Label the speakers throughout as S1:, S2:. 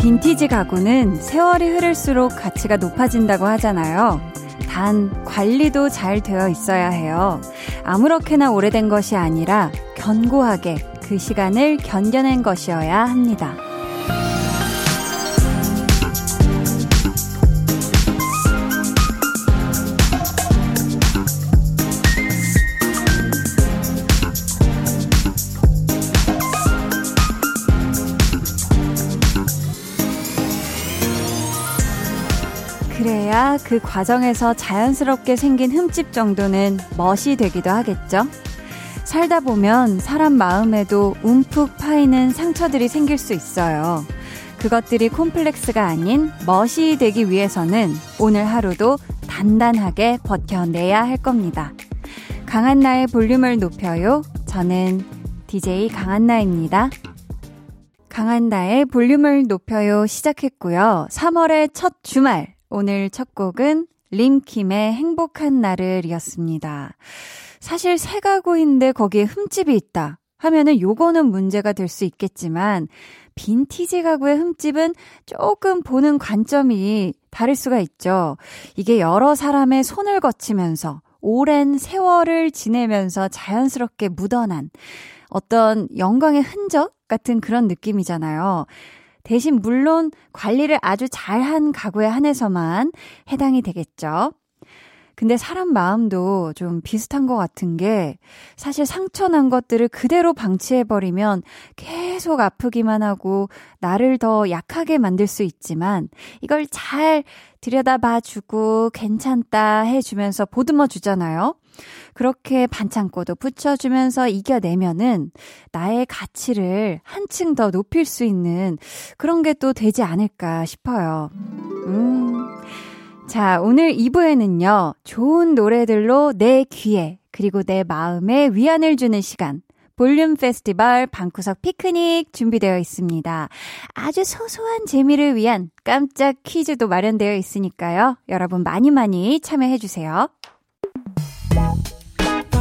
S1: 빈티지 가구는 세월이 흐를수록 가치가 높아진다고 하잖아요. 단, 관리도 잘 되어 있어야 해요. 아무렇게나 오래된 것이 아니라 견고하게 그 시간을 견뎌낸 것이어야 합니다. 그래야 그 과정에서 자연스럽게 생긴 흠집 정도는 멋이 되기도 하겠죠? 살다 보면 사람 마음에도 움푹 파이는 상처들이 생길 수 있어요. 그것들이 콤플렉스가 아닌 멋이 되기 위해서는 오늘 하루도 단단하게 버텨내야 할 겁니다. 강한나의 볼륨을 높여요. 저는 DJ 강한나입니다. 강한나의 볼륨을 높여요 시작했고요. 3월의 첫 주말. 오늘 첫 곡은 림킴의 행복한 날을이었습니다. 사실 새 가구인데 거기에 흠집이 있다 하면은 요거는 문제가 될 수 있겠지만 빈티지 가구의 흠집은 조금 보는 관점이 다를 수가 있죠. 이게 여러 사람의 손을 거치면서 오랜 세월을 지내면서 자연스럽게 묻어난 어떤 영광의 흔적 같은 그런 느낌이잖아요. 대신 물론 관리를 아주 잘한 가구에 한해서만 해당이 되겠죠. 근데 사람 마음도 좀 비슷한 것 같은 게 사실 상처 난 것들을 그대로 방치해버리면 계속 아프기만 하고 나를 더 약하게 만들 수 있지만 이걸 잘 들여다봐 주고 괜찮다 해주면서 보듬어 주잖아요. 그렇게 반창고도 붙여주면서 이겨내면은 나의 가치를 한층 더 높일 수 있는 그런 게 또 되지 않을까 싶어요. 음. 자, 오늘 2부에는요, 좋은 노래들로 내 귀에, 그리고 내 마음에 위안을 주는 시간, 볼륨 페스티벌 방구석 피크닉 준비되어 있습니다. 아주 소소한 재미를 위한 깜짝 퀴즈도 마련되어 있으니까요. 여러분 많이 많이 참여해주세요.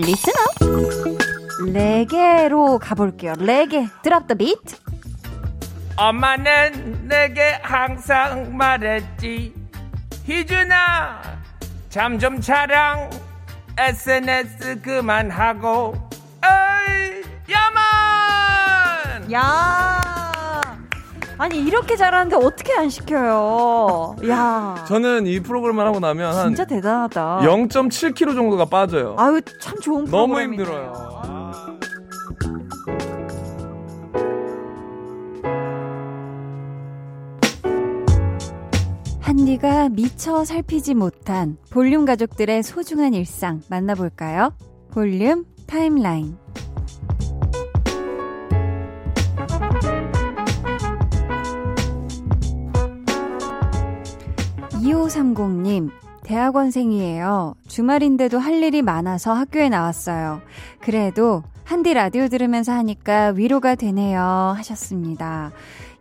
S1: listen up 레게로 가볼게요. 레게 drop the beat
S2: 엄마는 내게 항상 말했지. 희준아 잠 좀 자랑 SNS 그만하고. 어이 Yah man!
S1: 야 아니 이렇게 잘하는데 어떻게 안 시켜요? 야.
S3: 저는 이 프로그램을 하고 나면
S1: 진짜 대단하다.
S3: 0.7kg 정도가 빠져요.
S1: 아유 참 좋은 프로그램
S3: 너무 힘들어요.
S1: 한디가 미처 살피지 못한 볼륨 가족들의 소중한 일상 만나볼까요? 볼륨 타임라인. 2530님, 대학원생이에요. 주말인데도 할 일이 많아서 학교에 나왔어요. 그래도 한디 라디오 들으면서 하니까 위로가 되네요. 하셨습니다.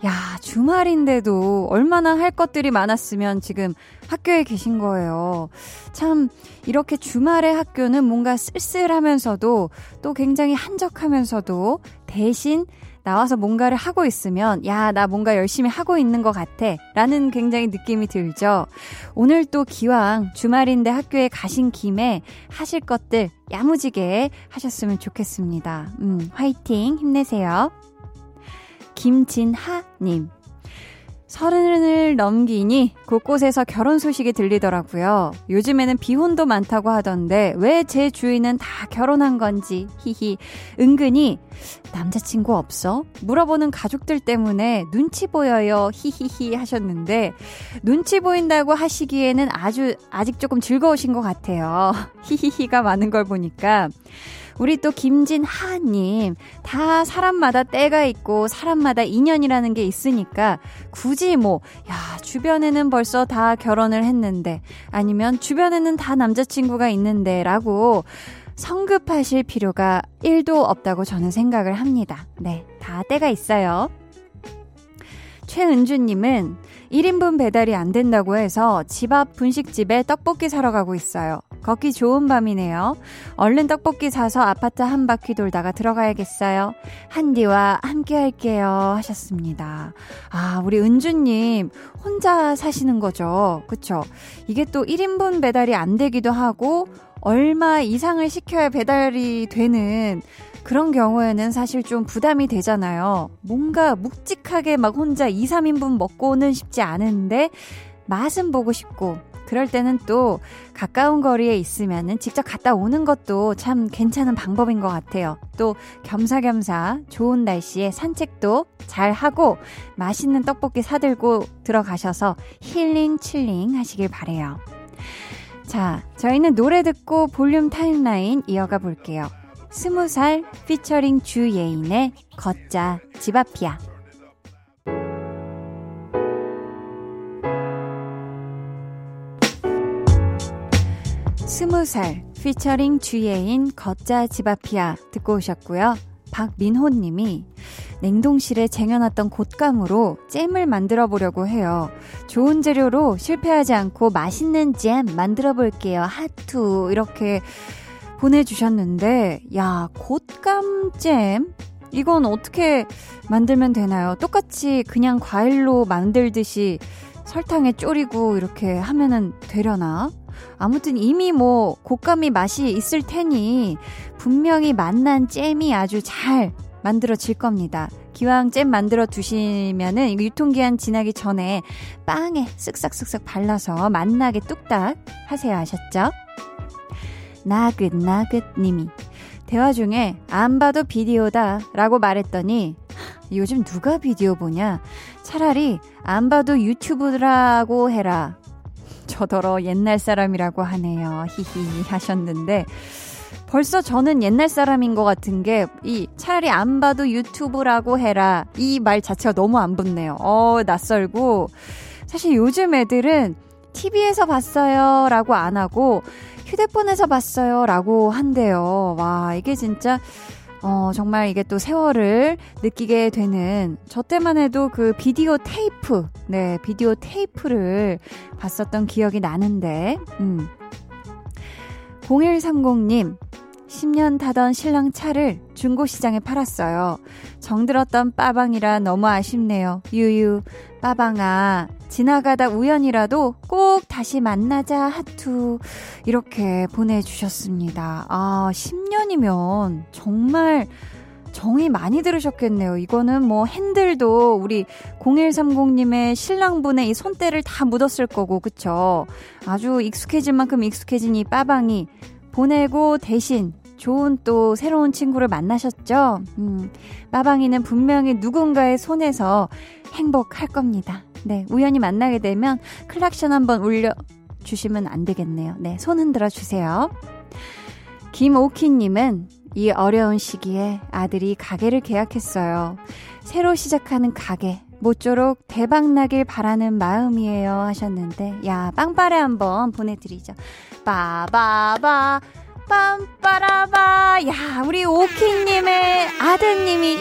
S1: 야, 주말인데도 얼마나 할 것들이 많았으면 지금 학교에 계신 거예요. 참, 이렇게 주말의 학교는 뭔가 쓸쓸하면서도 또 굉장히 한적하면서도 대신 나와서 뭔가를 하고 있으면, 야, 나 뭔가 열심히 하고 있는 것 같아. 라는 굉장히 느낌이 들죠. 오늘 또 기왕 주말인데 학교에 가신 김에 하실 것들 야무지게 하셨으면 좋겠습니다. 음, 화이팅! 힘내세요. 김진하님. 서른을 넘기니 곳곳에서 결혼 소식이 들리더라고요. 요즘에는 비혼도 많다고 하던데 왜 제 주위는 다 결혼한 건지 히히 은근히 남자친구 없어? 물어보는 가족들 때문에 눈치 보여요 히히히 하셨는데 눈치 보인다고 하시기에는 아주 아직 조금 즐거우신 것 같아요. 히히히가 많은 걸 보니까 우리 또 김진하님, 다 사람마다 때가 있고 사람마다 인연이라는 게 있으니까 굳이 뭐, 야, 주변에는 벌써 다 결혼을 했는데 아니면 주변에는 다 남자친구가 있는데 라고 성급하실 필요가 1도 없다고 저는 생각을 합니다. 네, 다 때가 있어요. 최은주님은 1인분 배달이 안 된다고 해서 집 앞 분식집에 떡볶이 사러 가고 있어요. 걷기 좋은 밤이네요. 얼른 떡볶이 사서 아파트 한 바퀴 돌다가 들어가야겠어요. 한디와 함께 할게요. 하셨습니다. 아, 우리 은주님, 혼자 사시는 거죠. 그쵸? 이게 또 1인분 배달이 안 되기도 하고, 얼마 이상을 시켜야 배달이 되는 그런 경우에는 사실 좀 부담이 되잖아요. 뭔가 묵직하게 막 혼자 2, 3인분 먹고는 싶지 않은데 맛은 보고 싶고 그럴 때는 또 가까운 거리에 있으면은 직접 갔다 오는 것도 참 괜찮은 방법인 것 같아요. 또 겸사겸사 좋은 날씨에 산책도 잘 하고 맛있는 떡볶이 사들고 들어가셔서 힐링 chilling 하시길 바래요. 자, 저희는 노래 듣고 볼륨 타임라인 이어가 볼게요. 스무 살 피처링 주예인의 걷자 집 앞이야. 스무 살 피처링 주예인 걷자 집 앞이야 듣고 오셨고요. 박민호 님이 냉동실에 쟁여놨던 곶감으로 잼을 만들어 보려고 해요. 좋은 재료로 실패하지 않고 맛있는 잼 만들어 볼게요. 하투 이렇게 보내주셨는데, 야, 곶감잼? 이건 어떻게 만들면 되나요? 똑같이 그냥 과일로 만들듯이 설탕에 졸이고 이렇게 하면은 되려나? 아무튼 이미 뭐 곶감이 맛이 있을 테니 분명히 맛난 잼이 아주 잘 만들어질 겁니다. 기왕 잼 만들어 두시면은 유통기한 지나기 전에 빵에 쓱싹쓱싹 발라서 맛나게 뚝딱 하세요. 아셨죠? 나긋나긋 님이 대화 중에 안 봐도 비디오다 라고 말했더니 요즘 누가 비디오 보냐? 차라리 안 봐도 유튜브라고 해라. 저더러 옛날 사람이라고 하네요. 히히 하셨는데 벌써 저는 옛날 사람인 것 같은 게 이 차라리 안 봐도 유튜브라고 해라 이 말 자체가 너무 안 붙네요. 어 낯설고 사실 요즘 애들은 TV에서 봤어요 라고 안 하고 휴대폰에서 봤어요. 라고 한대요. 와, 이게 진짜, 어, 정말 이게 또 세월을 느끼게 되는, 저 때만 해도 그 비디오 테이프, 네, 비디오 테이프를 봤었던 기억이 나는데, 음. 0130님, 10년 타던 신랑 차를 중고시장에 팔았어요. 정들었던 빠방이라 너무 아쉽네요. 유유, 빠방아, 지나가다 우연이라도 꼭 다시 만나자 하투. 이렇게 보내주셨습니다. 아, 10년이면 정말 정이 많이 들으셨겠네요. 이거는 뭐 핸들도 우리 0130님의 신랑분의 이 손때를 다 묻었을 거고, 그쵸? 아주 익숙해질 만큼 익숙해진 이 빠방이 보내고 대신 좋은 또 새로운 친구를 만나셨죠? 음, 빠방이는 분명히 누군가의 손에서 행복할 겁니다. 네, 우연히 만나게 되면 클락션 한번 울려 주시면 안 되겠네요. 네, 손 흔들어 주세요. 김오키님은 이 어려운 시기에 아들이 가게를 계약했어요. 새로 시작하는 가게. 모쪼록 대박나길 바라는 마음이에요 하셨는데, 야, 빵빠레 한번 보내드리죠. 빠바바, 빰빠라바. 야, 우리 오키님의 아드님이 이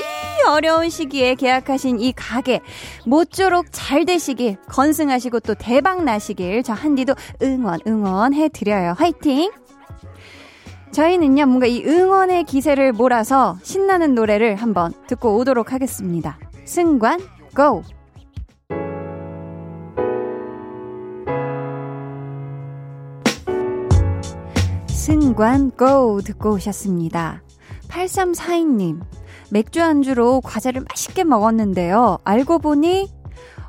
S1: 어려운 시기에 계약하신 이 가게 모쪼록 잘 되시길 건승하시고 또 대박 나시길 저 한디도 응원 응원해 드려요. 화이팅! 저희는요 뭔가 이 응원의 기세를 몰아서 신나는 노래를 한번 듣고 오도록 하겠습니다. 승관 고! 승관 고 듣고 오셨습니다. 8342님, 맥주 안주로 과자를 맛있게 먹었는데요. 알고 보니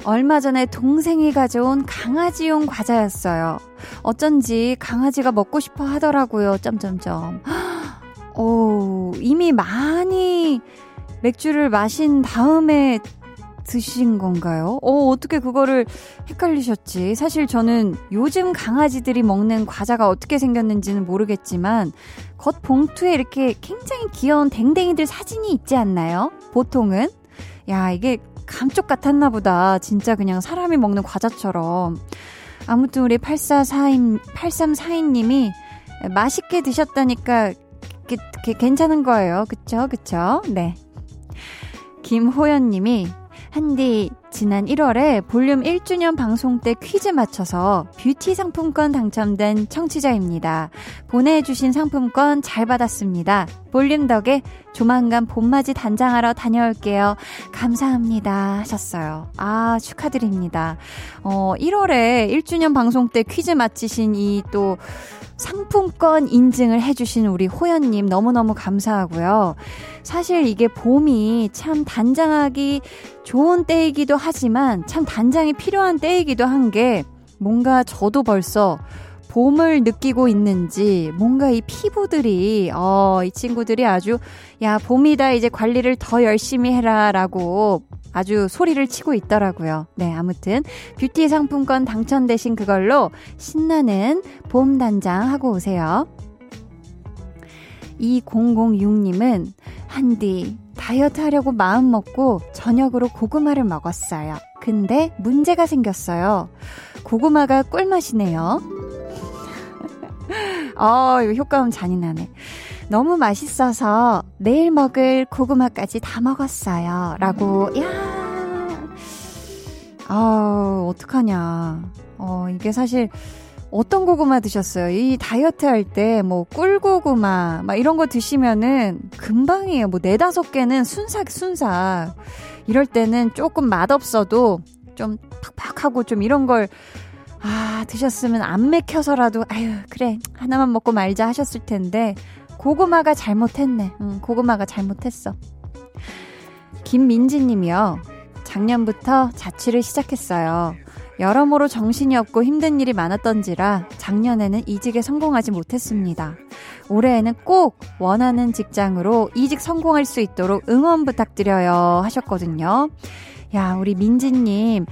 S1: 얼마 전에 동생이 가져온 강아지용 과자였어요. 어쩐지 강아지가 먹고 싶어 하더라고요. 점점점. 오, 이미 많이 맥주를 마신 다음에 드신 건가요? 어, 어떻게 그거를 헷갈리셨지? 사실 저는 요즘 강아지들이 먹는 과자가 어떻게 생겼는지는 모르겠지만, 겉 봉투에 이렇게 굉장히 귀여운 댕댕이들 사진이 있지 않나요? 보통은? 야, 이게 감쪽 같았나 보다. 진짜 그냥 사람이 먹는 과자처럼. 아무튼 우리 8442, 8342님이 맛있게 드셨다니까 괜찮은 거예요. 그쵸? 그쵸? 네. 김호연님이 한디 지난 1월에 볼륨 1주년 방송 때 퀴즈 맞춰서 뷰티 상품권 당첨된 청취자입니다. 보내주신 상품권 잘 받았습니다. 볼륨 덕에 조만간 봄맞이 단장하러 다녀올게요. 감사합니다. 하셨어요. 아, 축하드립니다. 어, 1월에 1주년 방송 때 퀴즈 맞히신 이 또 상품권 인증을 해주신 우리 호연님 너무너무 감사하고요. 사실 이게 봄이 참 단장하기 좋은 때이기도 하지만 참 단장이 필요한 때이기도 한 게 뭔가 저도 벌써 봄을 느끼고 있는지 뭔가 이 피부들이 어, 이 친구들이 아주 야, 봄이다 이제 관리를 더 열심히 해라라고 아주 소리를 치고 있더라고요. 네, 아무튼 뷰티 상품권 당첨되신 그걸로 신나는 봄 단장 하고 오세요. 2006님은 한디 다이어트 하려고 마음 먹고 저녁으로 고구마를 먹었어요. 근데 문제가 생겼어요. 고구마가 꿀맛이네요. 어, 이거 효과음 잔인하네. 너무 맛있어서 내일 먹을 고구마까지 다 먹었어요. 라고, 야 아, 어떡하냐. 어, 이게 사실, 어떤 고구마 드셨어요? 이 다이어트 할 때, 뭐, 꿀고구마, 막 이런 거 드시면은 금방이에요. 뭐, 네다섯 개는 순삭, 순삭. 이럴 때는 조금 맛없어도 좀 팍팍하고 좀 이런 걸 아, 드셨으면 안 맥혀서라도, 아유, 그래, 하나만 먹고 말자 하셨을 텐데, 고구마가 잘못했네. 응, 고구마가 잘못했어. 김민지 님이요. 작년부터 자취를 시작했어요. 여러모로 정신이 없고 힘든 일이 많았던지라 작년에는 이직에 성공하지 못했습니다. 올해에는 꼭 원하는 직장으로 이직 성공할 수 있도록 응원 부탁드려요 하셨거든요. 야, 우리 민지님.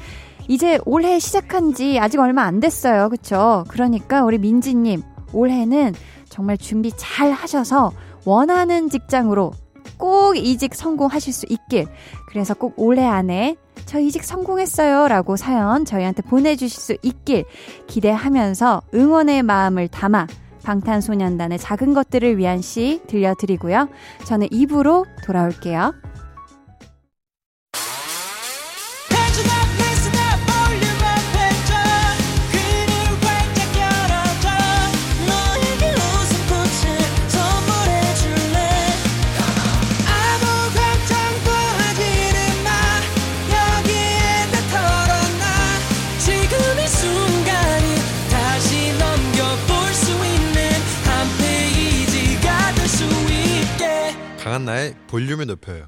S1: 이제 올해 시작한 지 아직 얼마 안 됐어요. 그쵸? 그러니까 우리 민지님, 올해는 정말 준비 잘 하셔서 원하는 직장으로 꼭 이직 성공하실 수 있길. 그래서 꼭 올해 안에 저 이직 성공했어요 라고 사연 저희한테 보내주실 수 있길 기대하면서 응원의 마음을 담아 방탄소년단의 작은 것들을 위한 시 들려드리고요. 저는 입으로 돌아올게요.
S4: 높여요.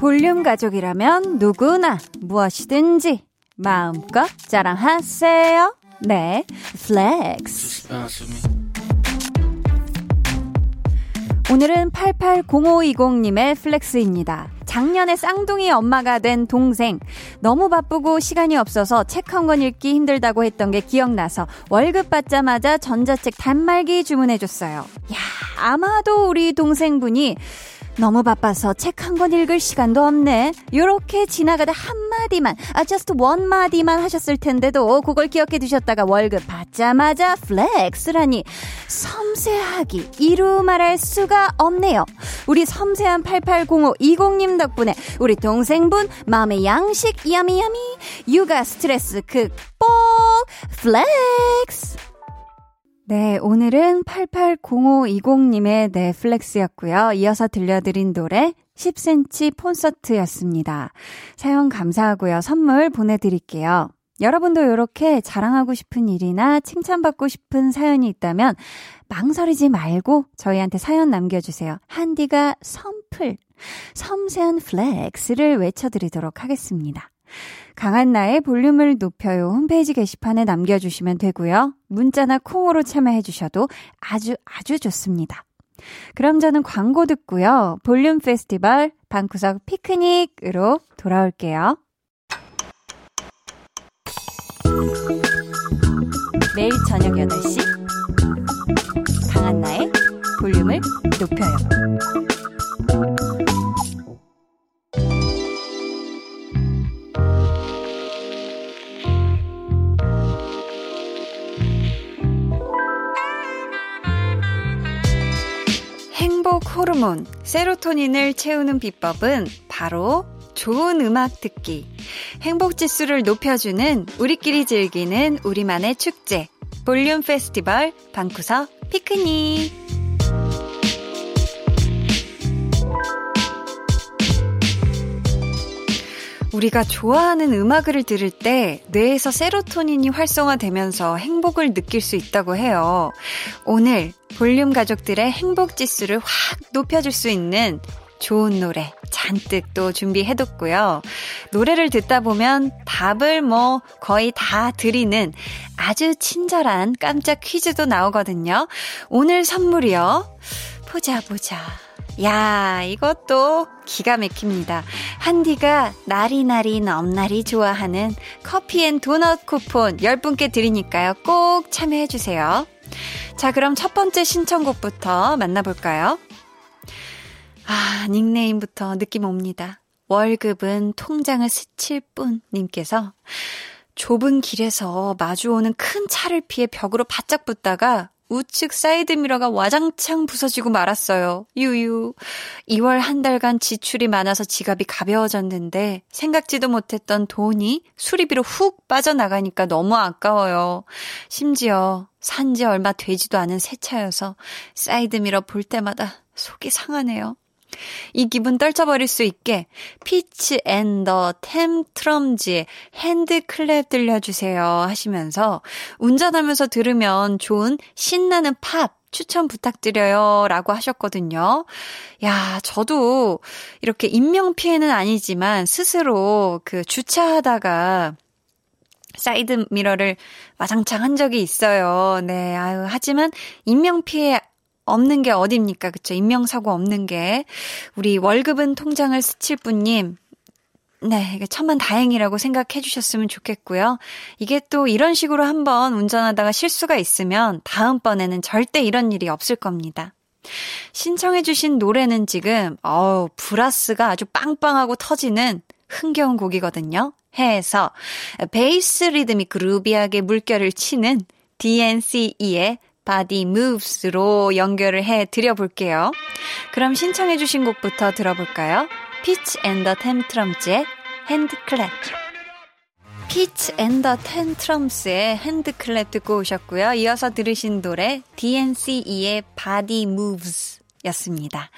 S1: 볼륨 가족이라면 누구나 무엇이든지 마음껏 자랑하세요. 네, flex. 오늘은 880520님의 flex입니다. 작년에 쌍둥이 엄마가 된 동생. 너무 바쁘고 시간이 없어서 책 한 권 읽기 힘들다고 했던 게 기억나서 월급 받자마자 전자책 단말기 주문해줬어요. 야, 아마도 우리 동생분이 너무 바빠서 책 한 권 읽을 시간도 없네. 요렇게 지나가다 한마디만, 아, just one 마디만 하셨을 텐데도 그걸 기억해 두셨다가 월급 받자마자 플렉스라니 섬세하기 이루 말할 수가 없네요. 우리 섬세한 880520님 덕분에 우리 동생분 마음의 양식 yummy yummy 육아 스트레스 극복 flex 네, 오늘은 880520님의 네 flex였고요. 이어서 들려드린 노래 10cm 콘서트였습니다. 사연 감사하고요. 선물 보내드릴게요. 여러분도 이렇게 자랑하고 싶은 일이나 칭찬받고 싶은 사연이 있다면 망설이지 말고 저희한테 사연 남겨주세요. 한디가 섬플, 섬세한 flex를 외쳐드리도록 하겠습니다. 강한나의 볼륨을 높여요 홈페이지 게시판에 남겨주시면 되고요. 문자나 콩으로 참여해주셔도 아주 아주 좋습니다. 그럼 저는 광고 듣고요. 볼륨 페스티벌 방구석 피크닉으로 돌아올게요. 매일 저녁 8시 강한나의 볼륨을 높여요. 호르몬 세로토닌을 채우는 비법은 바로 좋은 음악 듣기. 행복 지수를 높여주는 우리끼리 즐기는 우리만의 축제. 볼륨 페스티벌 방구석 피크닉. 우리가 좋아하는 음악을 들을 때 뇌에서 세로토닌이 활성화되면서 행복을 느낄 수 있다고 해요. 오늘 볼륨 가족들의 행복 지수를 확 높여줄 수 있는 좋은 노래 잔뜩 또 준비해뒀고요. 노래를 듣다 보면 답을 뭐 거의 다 드리는 아주 친절한 깜짝 퀴즈도 나오거든요. 오늘 선물이요. 보자, 보자. 야, 이것도 기가 막힙니다. 한디가 나리나리 넘나리 좋아하는 커피 and 도넛 쿠폰 10분께 드리니까요. 꼭 참여해주세요. 자, 그럼 첫 번째 신청곡부터 만나볼까요? 아, 닉네임부터 느낌 옵니다. 월급은 통장을 스칠 뿐 님께서 좁은 길에서 마주오는 큰 차를 피해 벽으로 바짝 붙다가 우측 사이드미러가 와장창 부서지고 말았어요. 유유. 2월 한 달간 지출이 많아서 지갑이 가벼워졌는데 생각지도 못했던 돈이 수리비로 훅 빠져나가니까 너무 아까워요. 심지어 산 지 얼마 되지도 않은 새 차여서 사이드미러 볼 때마다 속이 상하네요. 이 기분 떨쳐버릴 수 있게 Fitz and the Tantrums의 HandClap 들려주세요 하시면서 운전하면서 들으면 좋은 신나는 팝 추천 부탁드려요 라고 하셨거든요. 야, 저도 이렇게 인명피해는 아니지만 스스로 그 주차하다가 사이드 미러를 와장창 한 적이 있어요. 네, 아유, 하지만 인명피해 없는 게 어딥니까? 그쵸? 인명사고 없는 게. 우리 월급은 통장을 스칠 분님, 네, 이게 천만 다행이라고 생각해 주셨으면 좋겠고요. 이게 또 이런 식으로 한번 운전하다가 실수가 있으면 다음번에는 절대 이런 일이 없을 겁니다. 신청해 주신 노래는 지금, 어우, brass가 아주 빵빵하고 터지는 흥겨운 곡이거든요. 해서 베이스 리듬이 groovy하게 물결을 치는 DNCE의 Body Moves로 연결을 해 드려볼게요. 그럼 신청해주신 곡부터 들어볼까요? And the Tantrums의 HandClap. Fitz and the Tantrums의 HandClap 듣고 오셨고요. 이어서 들으신 노래 DNCE의 Body Moves 였습니다.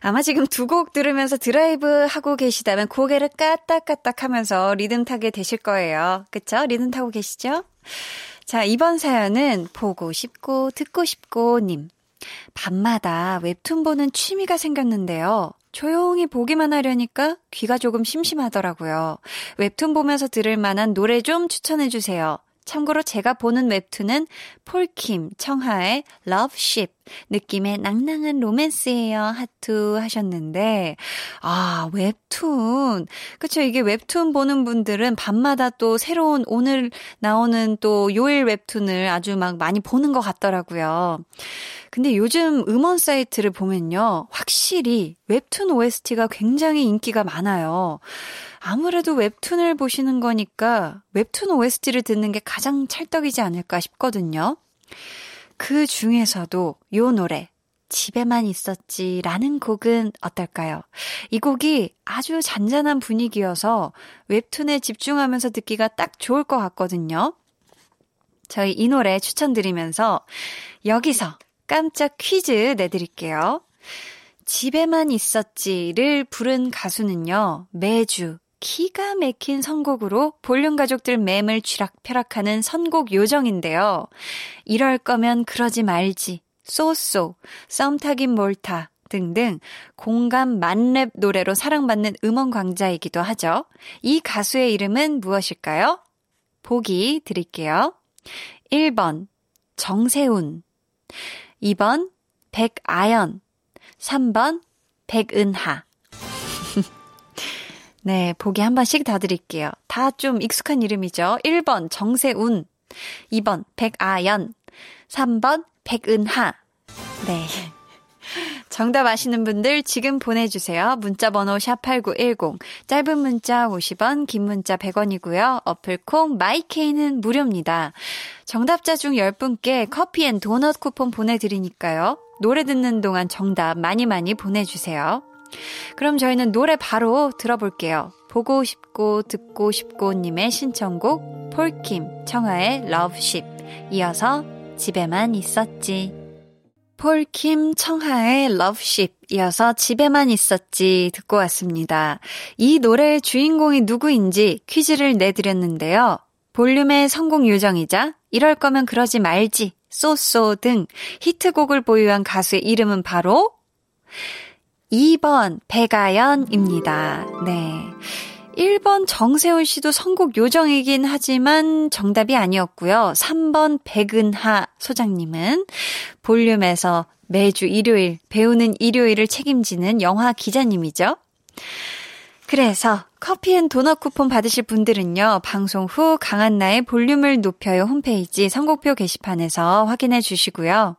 S1: 아마 지금 두 곡 들으면서 드라이브 하고 계시다면 고개를 까딱까딱 하면서 리듬 타게 되실 거예요. 그쵸? 리듬 타고 계시죠? 자, 이번 사연은 보고 싶고 듣고 싶고 님. 밤마다 웹툰 보는 취미가 생겼는데요. 조용히 보기만 하려니까 귀가 조금 심심하더라고요. 웹툰 보면서 들을 만한 노래 좀 추천해 주세요. 참고로 제가 보는 웹툰은 폴킴, 청하의 Loveship 느낌의 낭낭한 로맨스예요. 하트 하셨는데 아, 웹툰. 그쵸 이게 웹툰 보는 분들은 밤마다 또 새로운 오늘 나오는 또 요일 웹툰을 아주 막 많이 보는 것 같더라고요. 근데 요즘 음원 사이트를 보면요. 확실히 웹툰 OST가 굉장히 인기가 많아요. 아무래도 웹툰을 보시는 거니까 웹툰 OST를 듣는 게 가장 찰떡이지 않을까 싶거든요. 그 중에서도 요 노래, 집에만 있었지 라는 곡은 어떨까요? 이 곡이 아주 잔잔한 분위기여서 웹툰에 집중하면서 듣기가 딱 좋을 것 같거든요. 저희 이 노래 추천드리면서 여기서 깜짝 퀴즈 내드릴게요. 집에만 있었지를 부른 가수는요, 매주 기가 막힌 선곡으로 볼륨 가족들 맴을 쥐락펴락하는 선곡 요정인데요. 이럴 거면 그러지 말지, 쏘쏘, 썸 타긴 몰타 등등 공감 만렙 노래로 사랑받는 음원 광자이기도 하죠. 이 가수의 이름은 무엇일까요? 보기 드릴게요. 1번 정세훈 2번 백아연 3번 백은하 네, 보기 한 번씩 더 드릴게요. 다 좀 익숙한 이름이죠. 1번 정세운, 2번 백아연, 3번 백은하. 네. 정답 아시는 분들 지금 보내주세요. 문자 번호 sharp8910. 짧은 문자 50원, 긴 문자 100원이고요. 어플콩 마이케이는 무료입니다. 정답자 중 10분께 커피 and 도넛 쿠폰 보내드리니까요. 노래 듣는 동안 정답 많이 많이 보내주세요. 그럼 저희는 노래 바로 들어볼게요. 보고 싶고 듣고 싶고 님의 신청곡 폴킴 청하의 Loveship 이어서 집에만 있었지. 폴킴 청하의 러브십 이어서 집에만 있었지 듣고 왔습니다. 이 노래의 주인공이 누구인지 퀴즈를 내드렸는데요. 볼륨의 성공 요정이자 이럴 거면 그러지 말지, 쏘쏘 등 히트곡을 보유한 가수의 이름은 바로 2번 백아연입니다. 네. 1번 정세훈 씨도 선곡 요정이긴 하지만 정답이 아니었고요. 3번 백은하 소장님은 볼륨에서 매주 일요일 배우는 일요일을 책임지는 영화 기자님이죠. 그래서 커피 and 도넛 쿠폰 받으실 분들은요, 방송 후 강한나의 볼륨을 높여요 홈페이지 선곡표 게시판에서 확인해 주시고요.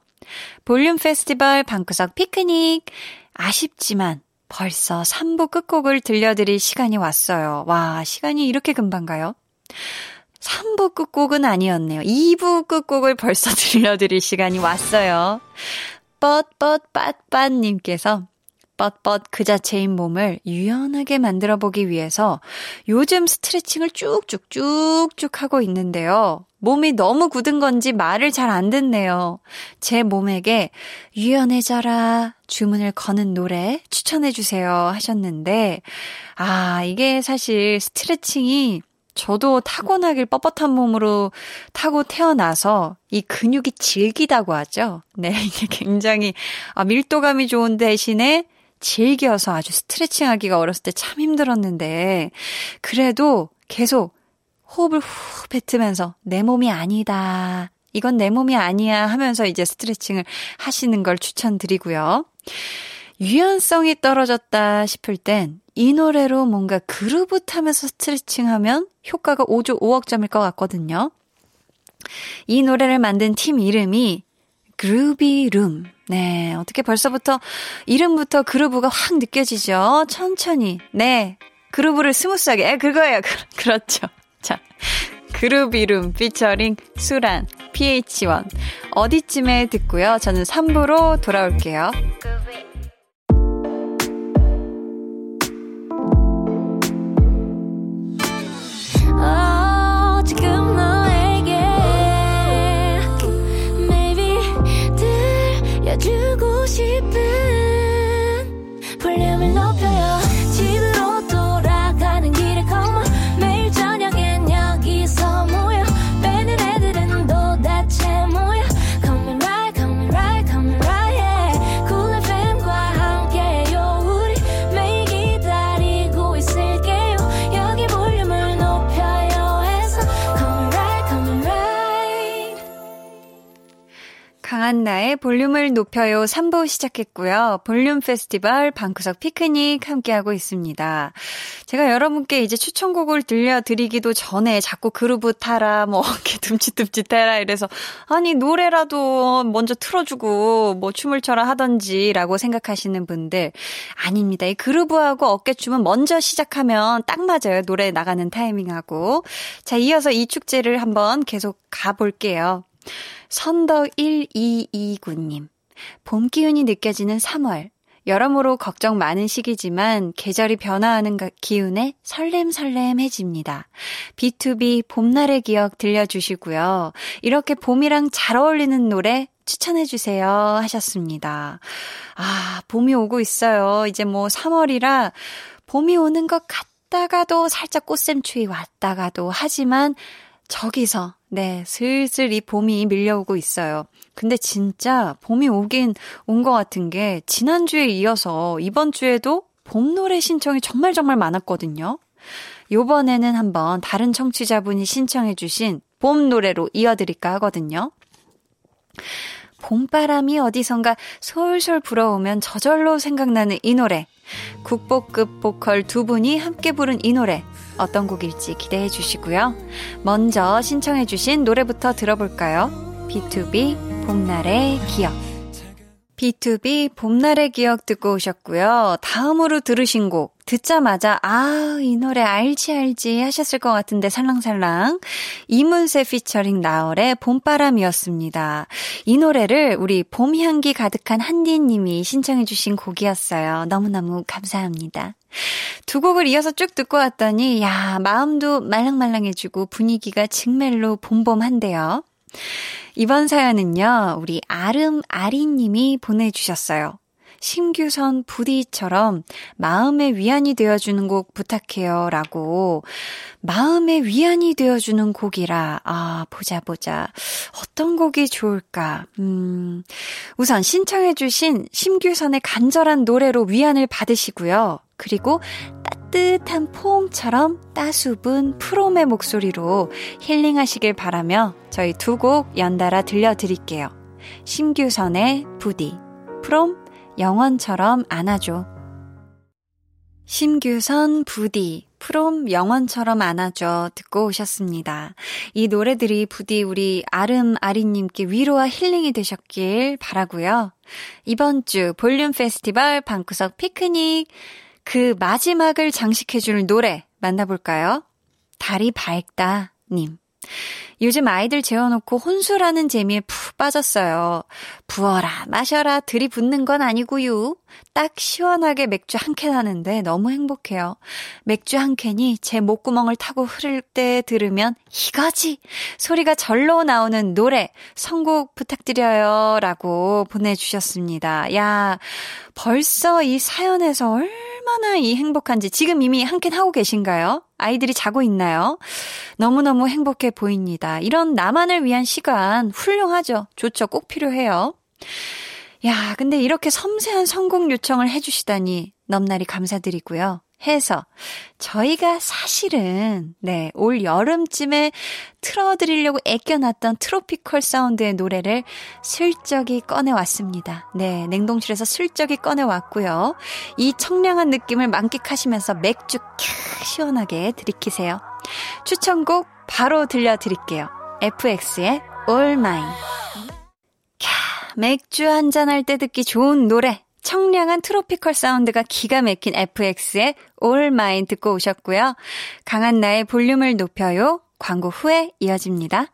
S1: 볼륨 페스티벌 방구석 피크닉 아쉽지만 벌써 3부 끝곡을 들려드릴 시간이 왔어요. 와, 시간이 이렇게 금방 가요? 3부 끝곡은 아니었네요. 2부 끝곡을 벌써 들려드릴 시간이 왔어요. 뻗뻗빠빠님께서 뻗뻗 그 자체인 몸을 유연하게 만들어 보기 위해서 요즘 스트레칭을 쭉쭉 쭉쭉 하고 있는데요. 몸이 너무 굳은 건지 말을 잘 안 듣네요. 제 몸에게 유연해져라 주문을 거는 노래 추천해 주세요 하셨는데, 아, 이게 사실 스트레칭이 저도 타고나길 뻣뻣한 몸으로 타고 태어나서 이 근육이 질기다고 하죠. 네, 이게 굉장히 아, 밀도감이 좋은 대신에 질겨서 아주 스트레칭 하기가 어렸을 때 참 힘들었는데, 그래도 계속 호흡을 후 뱉으면서 내 몸이 아니다. 이건 내 몸이 아니야 하면서 이제 스트레칭을 하시는 걸 추천드리고요. 유연성이 떨어졌다 싶을 땐 이 노래로 뭔가 그루브 타면서 스트레칭 하면 효과가 5조 5억 점일 것 같거든요. 이 노래를 만든 팀 이름이 그루비룸. 네, 어떻게 벌써부터 이름부터 groove가 확 느껴지죠? 천천히. 네, groove를 smooth하게. 에, 그거예요. 그, 그렇죠. 자, 그룹 이름 피처링 수란 pH-1 어디쯤에 듣고요. 저는 3부로 돌아올게요. 강한나의 볼륨을 높여요 3부 시작했고요. 볼륨 페스티벌 방구석 피크닉 함께하고 있습니다. 제가 여러분께 이제 추천곡을 들려드리기도 전에 자꾸 그루브 타라, 뭐 어깨 둠칫둠칫 해라 이래서 아니 노래라도 먼저 틀어주고 뭐 춤을 춰라 하던지라고 생각하시는 분들 아닙니다. 이 그루브하고 어깨춤은 먼저 시작하면 딱 맞아요. 노래 나가는 타이밍하고. 자, 이어서 이 축제를 한번 계속 가볼게요. 선덕 1229님. 봄 기운이 느껴지는 3월. 여러모로 걱정 많은 시기지만 계절이 변화하는 기운에 설렘설렘해집니다. B2B 봄날의 기억 들려주시고요. 이렇게 봄이랑 잘 어울리는 노래 추천해주세요 하셨습니다. 아, 봄이 오고 있어요. 이제 뭐 3월이라 봄이 오는 것 같, 왔다가도 살짝 꽃샘추위 왔다가도 하지만 저기서 네, 슬슬 이 봄이 밀려오고 있어요. 근데 진짜 봄이 오긴 온 것 같은 게 지난주에 이어서 이번 주에도 봄 노래 신청이 정말 정말 많았거든요. 요번에는 한번 다른 청취자분이 신청해주신 봄 노래로 이어드릴까 하거든요. 봄바람이 어디선가 솔솔 불어오면 저절로 생각나는 이 노래. 국보급 보컬 두 분이 함께 부른 이 노래. 어떤 곡일지 기대해 주시고요. 먼저 신청해 주신 노래부터 들어볼까요? B2B 봄날의 기억. B2B 봄날의 기억 듣고 오셨고요. 다음으로 들으신 곡 듣자마자 아, 이 노래 알지 알지 하셨을 것 같은데 살랑살랑 이문세 피처링 나얼의 봄바람이었습니다. 이 노래를 우리 봄 향기 가득한 한디 님이 신청해 주신 곡이었어요. 너무너무 감사합니다. 두 곡을 이어서 쭉 듣고 왔더니 야, 마음도 말랑말랑해지고 분위기가 정말로 봄봄한데요. 이번 사연은요, 우리 아름 아리님이 보내주셨어요. 심규선 부디처럼 마음의 위안이 되어주는 곡 부탁해요. 라고. 마음의 위안이 되어주는 곡이라. 아, 보자, 보자. 어떤 곡이 좋을까? 음, 우선 신청해주신 심규선의 간절한 노래로 위안을 받으시고요. 그리고 따뜻한 포옹처럼 따수분 프롬의 목소리로 힐링하시길 바라며 저희 두 곡 연달아 들려드릴게요. 심규선의 부디, 프롬, 영원처럼 안아줘. 심규선, 부디, 프롬 영원처럼 안아줘 듣고 오셨습니다. 이 노래들이 부디 우리 아름 아리님께 위로와 힐링이 되셨길 바라고요. 이번 주 볼륨 페스티벌 방구석 피크닉 그 마지막을 장식해줄 노래 만나볼까요? 달이 밝다, 님. 요즘 아이들 재워놓고 혼술하는 재미에 푹 빠졌어요. 부어라, 마셔라, 들이붓는 건 아니고요. 딱 시원하게 맥주 한 캔 하는데 너무 행복해요. 맥주 한 캔이 제 목구멍을 타고 흐를 때 들으면 이거지! 소리가 절로 나오는 노래 선곡 부탁드려요. 라고 보내주셨습니다. 야, 벌써 이 사연에서 얼마나 이 행복한지 지금 이미 한 캔 하고 계신가요? 아이들이 자고 있나요? 너무너무 행복해 보입니다. 이런 나만을 위한 시간 훌륭하죠. 좋죠. 꼭 필요해요. 야, 근데 이렇게 섬세한 성공 요청을 해주시다니 넘날이 감사드리고요. 해서 저희가 사실은 네, 올 여름쯤에 틀어 드리려고 애껴놨던 트로피컬 사운드의 노래를 슬쩍이 꺼내 왔습니다. 네, 냉동실에서 슬쩍이 꺼내 왔고요. 이 청량한 느낌을 만끽하시면서 맥주 캬 시원하게 들이키세요. 추천곡 바로 들려 드릴게요. FX의 All Mine. 캬, 맥주 한잔할 때 듣기 좋은 노래. 청량한 트로피컬 사운드가 기가 막힌 FX의 All Mine 듣고 오셨고요. 강한 나의 볼륨을 높여요. 광고 후에 이어집니다.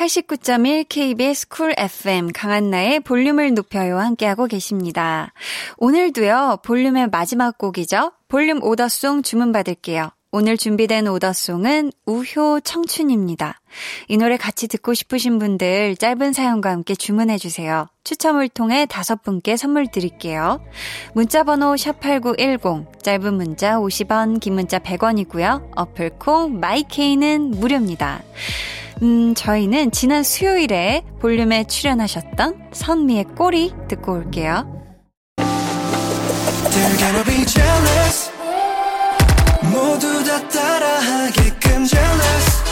S1: 89.1 KBS 쿨 FM 강한나의 볼륨을 높여요 함께하고 계십니다. 오늘도요 볼륨의 마지막 곡이죠. 볼륨 order song 주문 받을게요. 오늘 준비된 order song은 우효 청춘입니다. 이 노래 같이 듣고 싶으신 분들 짧은 사연과 함께 주문해 주세요. 추첨을 통해 다섯 분께 선물 드릴게요. 문자 번호 sharp8910, 짧은 문자 50원, 긴 문자 100원이고요. 어플콩, 마이케이는 무료입니다. 음, 저희는 지난 수요일에 볼륨에 출연하셨던 선미의 꼬리 듣고 올게요. 모두 다 따라하게끔 jealous.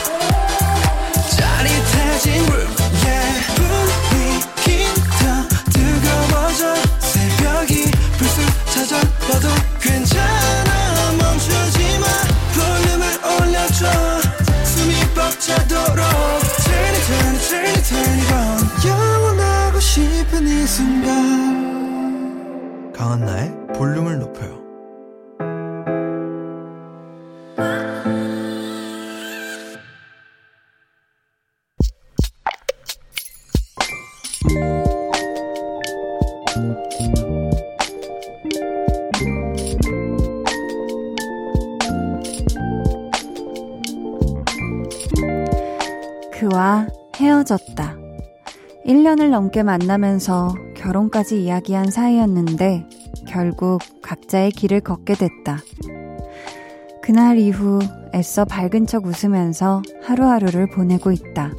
S1: 짜릿해진 room yeah. 분위기 더 뜨거워져. 새벽이 불쑥 찾아와도 괜찮아 순간 강한나의 볼륨을 높여요 그와 헤어졌다. 1년을 넘게 만나면서 결혼까지 이야기한 사이였는데 결국 각자의 길을 걷게 됐다. 그날 이후 애써 밝은 척 웃으면서 하루하루를 보내고 있다.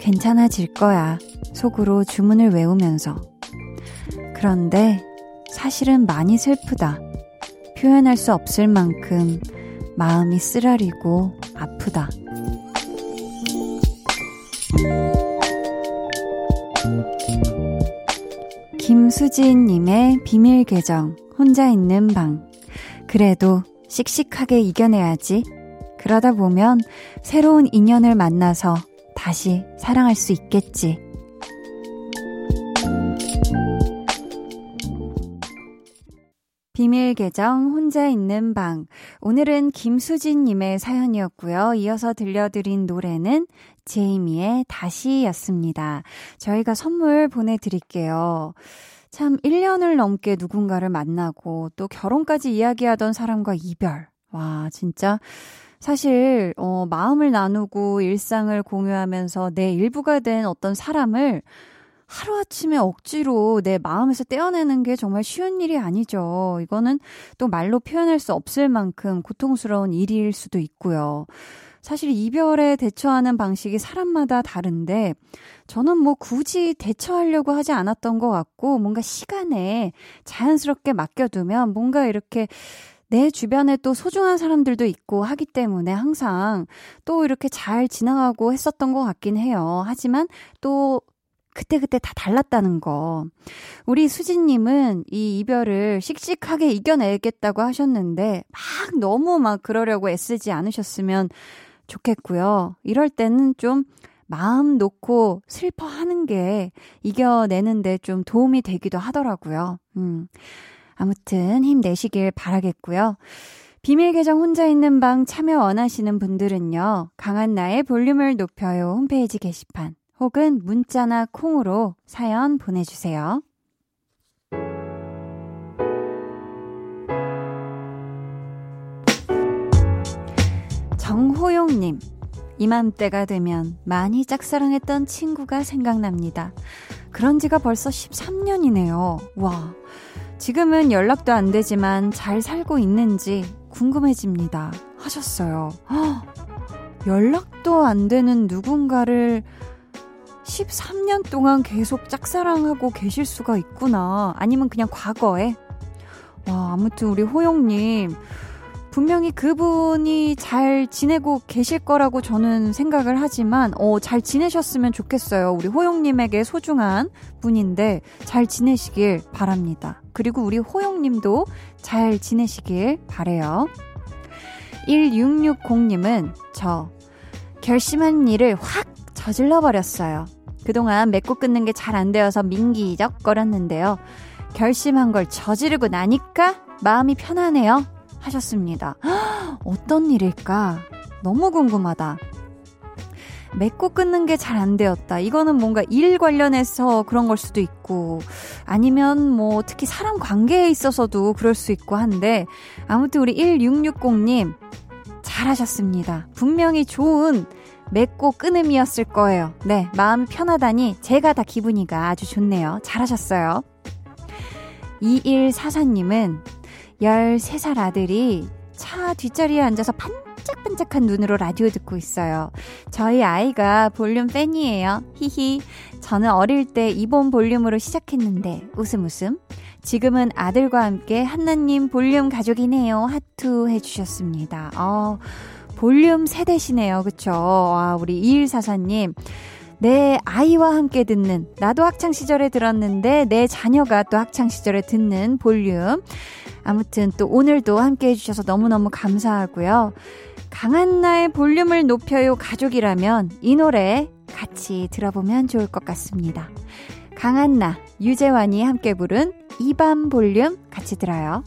S1: 괜찮아질 거야. 속으로 주문을 외우면서. 그런데 사실은 많이 슬프다. 표현할 수 없을 만큼 마음이 쓰라리고 아프다. 김수진님의 비밀 계정, 혼자 있는 방. 그래도 씩씩하게 이겨내야지. 그러다 보면 새로운 인연을 만나서 다시 사랑할 수 있겠지. 비밀 계정 혼자 있는 방. 오늘은 김수진 님의 사연이었고요. 이어서 들려드린 노래는 제이미의 다시였습니다. 저희가 선물 보내 드릴게요. 참 1년을 넘게 누군가를 만나고 또 결혼까지 이야기하던 사람과 이별. 와, 진짜 사실 어 마음을 나누고 일상을 공유하면서 내 일부가 된 어떤 사람을 하루아침에 억지로 내 마음에서 떼어내는 게 정말 쉬운 일이 아니죠. 이거는 또 말로 표현할 수 없을 만큼 고통스러운 일일 수도 있고요. 사실 이별에 대처하는 방식이 사람마다 다른데 저는 뭐 굳이 대처하려고 하지 않았던 것 같고 뭔가 시간에 자연스럽게 맡겨두면 뭔가 이렇게 내 주변에 또 소중한 사람들도 있고 하기 때문에 항상 또 이렇게 잘 지나가고 했었던 것 같긴 해요. 하지만 또 그때그때 다 달랐다는 거. 우리 수진님은 이 이별을 씩씩하게 이겨내겠다고 하셨는데, 막 너무 막 그러려고 애쓰지 않으셨으면 좋겠고요. 이럴 때는 좀 마음 놓고 슬퍼하는 게 이겨내는데 좀 도움이 되기도 하더라고요. 음. 아무튼 힘내시길 바라겠고요. 비밀 계정 혼자 있는 방 참여 원하시는 분들은요. 강한 나의 볼륨을 높여요 홈페이지 게시판 혹은 문자나 콩으로 사연 보내주세요. 정호용님, 이맘때가 되면 많이 짝사랑했던 친구가 생각납니다. 그런 지가 벌써 13년이네요. 와, 지금은 연락도 안 되지만 잘 살고 있는지 궁금해집니다. 하셨어요. 허, 연락도 안 되는 누군가를 13년 동안 계속 짝사랑하고 계실 수가 있구나. 아니면 그냥 과거에? 와, 아무튼 우리 호용님. 분명히 그분이 잘 지내고 계실 거라고 저는 생각을 하지만, 어, 잘 지내셨으면 좋겠어요. 우리 호용님에게 소중한 분인데, 잘 지내시길 바랍니다. 그리고 우리 호용님도 잘 지내시길 바래요 1660님은 저, 결심한 일을 확 저질러 버렸어요. 그동안 맺고 끊는 게 잘 안 되어서 민기적 거렸는데요. 결심한 걸 저지르고 나니까 마음이 편하네요. 하셨습니다. 어떤 일일까? 너무 궁금하다. 맺고 끊는 게 잘 안 되었다. 이거는 뭔가 일 관련해서 그런 걸 수도 있고, 아니면 뭐 특히 사람 관계에 있어서도 그럴 수 있고 한데, 아무튼 우리 1660님, 잘하셨습니다. 분명히 좋은 맺고 끊음이었을 거예요. 네, 마음이 편하다니 제가 다 기분이가 아주 좋네요. 잘하셨어요. 2144님은 13살 아들이 차 뒷자리에 앉아서 반짝반짝한 눈으로 라디오 듣고 있어요. 저희 아이가 볼륨 팬이에요. 히히. 저는 어릴 때 이본 볼륨으로 시작했는데 웃음 웃음. 지금은 아들과 함께 한나님 볼륨 가족이네요. 하트 해주셨습니다. 어, 볼륨 세대시네요. 그쵸? 와, 우리 2144님. 내 아이와 함께 듣는, 나도 학창 시절에 들었는데 내 자녀가 또 학창 시절에 듣는 볼륨. 아무튼 또 오늘도 함께 해주셔서 너무너무 감사하고요. 강한 나의 볼륨을 높여요 가족이라면 이 노래 같이 들어보면 좋을 것 같습니다. 강한 나, 유재환이 함께 부른 이 밤 볼륨 같이 들어요.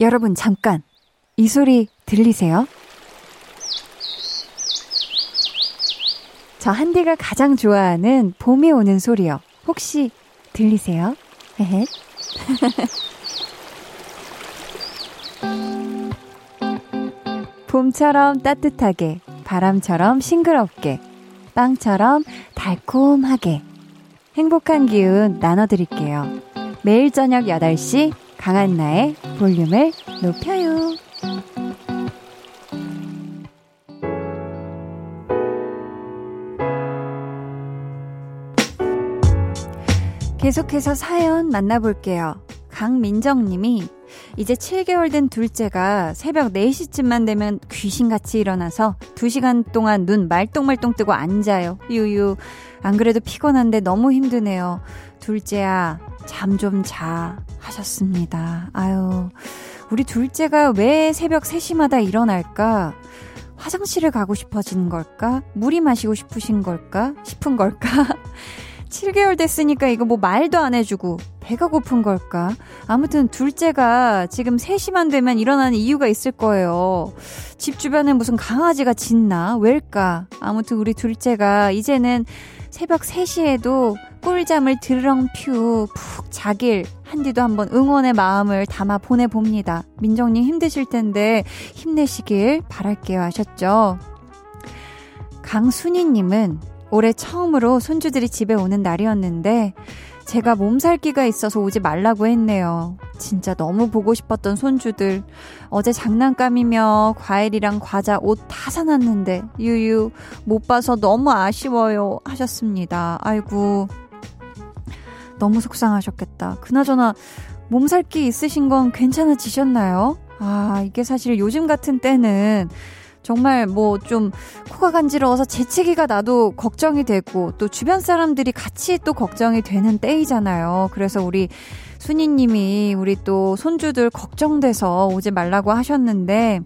S1: 여러분, 잠깐. 이 소리 들리세요? 저 한디가 가장 좋아하는 봄이 오는 소리요. 혹시 들리세요? 봄처럼 따뜻하게, 바람처럼 싱그럽게, 빵처럼 달콤하게. 행복한 기운 나눠드릴게요. 매일 저녁 8시 강한나의 볼륨을 높여요. 계속해서 사연 만나볼게요. 강민정님이 이제 7개월 된 둘째가 새벽 4시쯤만 되면 귀신같이 일어나서 2시간 동안 눈 말똥말똥 뜨고 앉아요. 유유. 안 그래도 피곤한데 너무 힘드네요. 둘째야, 잠 좀 자. 하셨습니다. 아유. 우리 둘째가 왜 새벽 3시마다 일어날까? 화장실을 가고 싶어지는 걸까? 물이 마시고 싶으신 걸까? 싶은 걸까? 7개월 됐으니까 이거 뭐 말도 안 해주고 배가 고픈 걸까? 아무튼 둘째가 지금 3시만 되면 일어나는 이유가 있을 거예요. 집 주변에 무슨 강아지가 짖나? 왜일까? 아무튼 우리 둘째가 이제는 새벽 3시에도 꿀잠을 드렁퓨 푹 자길 한디도 한번 응원의 마음을 담아 보내봅니다. 민정님 힘드실 텐데 힘내시길 바랄게요 하셨죠? 강순희님은 올해 처음으로 손주들이 집에 오는 날이었는데 제가 몸살기가 있어서 오지 말라고 했네요. 진짜 너무 보고 싶었던 손주들. 어제 장난감이며 과일이랑 과자, 옷 다 사놨는데 유유 못 봐서 너무 아쉬워요 하셨습니다. 아이고 너무 속상하셨겠다. 그나저나 몸살기 있으신 건 괜찮아지셨나요? 아, 이게 사실 요즘 같은 때는 정말 뭐 좀 코가 간지러워서 재채기가 나도 걱정이 되고 또 주변 사람들이 같이 또 걱정이 되는 때이잖아요. 그래서 우리 순이님이 우리 또 손주들 걱정돼서 오지 말라고 하셨는데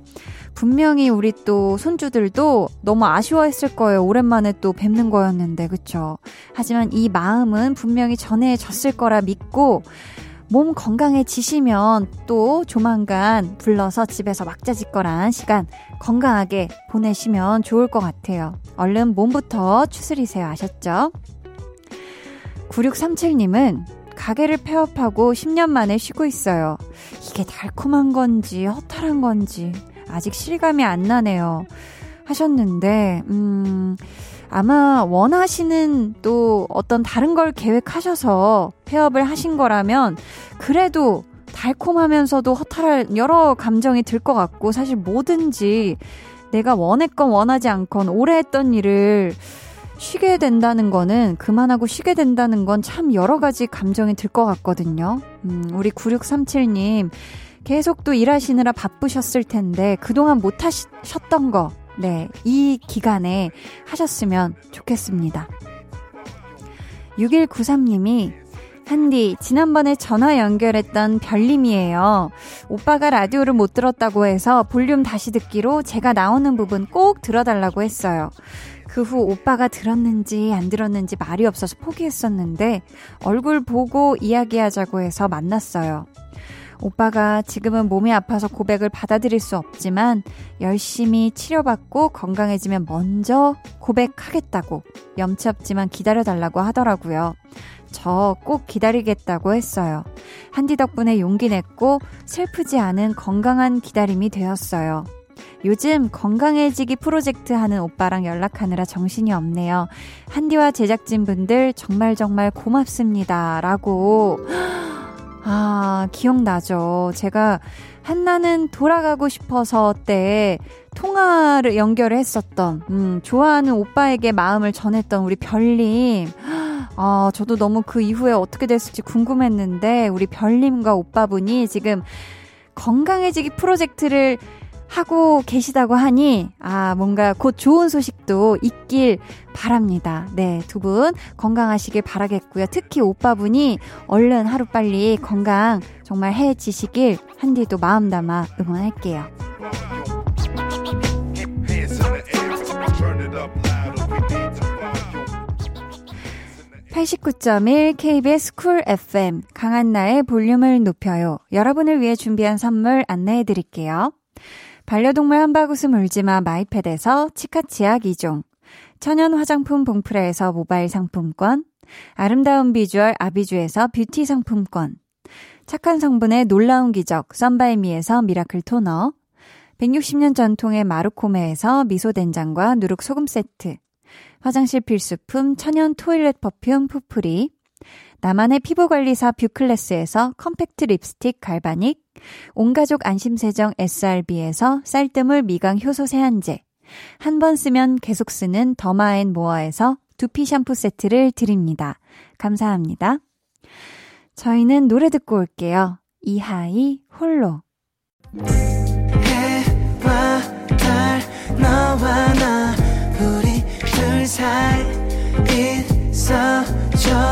S1: 분명히 우리 또 손주들도 너무 아쉬워했을 거예요. 오랜만에 또 뵙는 거였는데, 그쵸? 하지만 이 마음은 분명히 전해졌을 거라 믿고 몸 건강해지시면 또 조만간 불러서 집에서 막자짓거란 시간 건강하게 보내시면 좋을 것 같아요. 얼른 몸부터 추스리세요. 아셨죠? 9637님은 가게를 폐업하고 10년 만에 쉬고 있어요. 이게 달콤한 건지 허탈한 건지 아직 실감이 안 나네요. 하셨는데, 음, 아마 원하시는 또 어떤 다른 걸 계획하셔서 폐업을 하신 거라면 그래도 달콤하면서도 허탈할 여러 감정이 들 것 같고 사실 뭐든지 내가 원했건 원하지 않건 오래 했던 일을 쉬게 된다는 거는 그만하고 쉬게 된다는 건 참 여러 가지 감정이 들 것 같거든요. 음, 우리 9637님 계속 또 일하시느라 바쁘셨을 텐데 그동안 못 하셨던 거 네, 이 기간에 하셨으면 좋겠습니다. 6193님이 한디, 지난번에 전화 연결했던 별님이에요. 오빠가 라디오를 못 들었다고 해서 볼륨 다시 듣기로 제가 나오는 부분 꼭 들어달라고 했어요. 그 후 오빠가 들었는지 안 들었는지 말이 없어서 포기했었는데 얼굴 보고 이야기하자고 해서 만났어요. 오빠가 지금은 몸이 아파서 고백을 받아들일 수 없지만 열심히 치료받고 건강해지면 먼저 고백하겠다고 염치 없지만 기다려달라고 하더라고요. 저 꼭 기다리겠다고 했어요. 한디 덕분에 용기 냈고 슬프지 않은 건강한 기다림이 되었어요. 요즘 건강해지기 프로젝트 하는 오빠랑 연락하느라 정신이 없네요. 한디와 제작진분들 정말 정말 고맙습니다. 라고. 아, 기억나죠. 제가 한나는 돌아가고 싶어서 때 통화를 연결을 했었던, 음, 좋아하는 오빠에게 마음을 전했던 우리 별님. 아, 저도 너무 그 이후에 어떻게 됐을지 궁금했는데, 우리 별님과 오빠분이 지금 건강해지기 프로젝트를 하고 계시다고 하니, 아, 뭔가 곧 좋은 소식도 있길 바랍니다. 네, 두 분 건강하시길 바라겠고요. 특히 오빠분이 얼른 하루빨리 건강 정말 해지시길 한디도 마음 담아 응원할게요. 89.1 KBS 쿨 FM 강한나의 볼륨을 높여요. 여러분을 위해 준비한 선물 안내해 드릴게요. 반려동물 한바구스 물지마 마이패드에서 치카치약 2종, 천연 화장품 봉프레에서 모바일 상품권, 아름다운 비주얼 아비주에서 뷰티 상품권, 착한 성분의 놀라운 기적 썬바이미에서 미라클 토너, 160년 전통의 마루코메에서 미소된장과 누룩소금 세트, 화장실 필수품 천연 toilet perfume 푸프리, 나만의 피부관리사 뷰클래스에서 컴팩트 립스틱 galvanic, 온가족 안심세정 SRB에서 쌀뜨물 미강 효소 세안제, 한 번 쓰면 계속 쓰는 더마앤모어에서 두피 샴푸 세트를 드립니다. 감사합니다. 저희는 노래 듣고 올게요. 이하이 홀로. 해와 달 너와 나 우리 둘 사이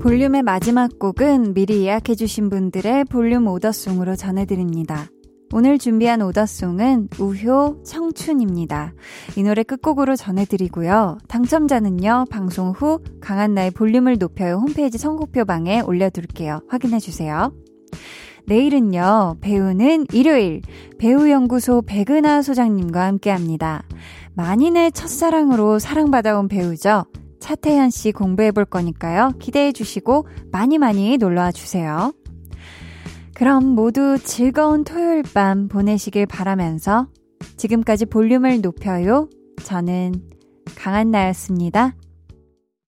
S1: 볼륨의 마지막 곡은 미리 예약해주신 분들의 볼륨 오더송으로 전해드립니다. 오늘 준비한 오더송은 우효 청춘입니다. 이 노래 끝곡으로 전해드리고요. 당첨자는요, 방송 후 강한나의 볼륨을 높여요 홈페이지 선곡표방에 올려둘게요. 확인해주세요. 내일은요, 배우는 일요일, 배우연구소 백은하 소장님과 함께 합니다. 만인의 첫사랑으로 사랑받아온 배우죠. 차태현 씨 공부해 볼 거니까요. 기대해 주시고 많이 많이 놀러 와 주세요. 그럼 모두 즐거운 토요일 밤 보내시길 바라면서 지금까지 볼륨을 높여요. 저는 강한나였습니다.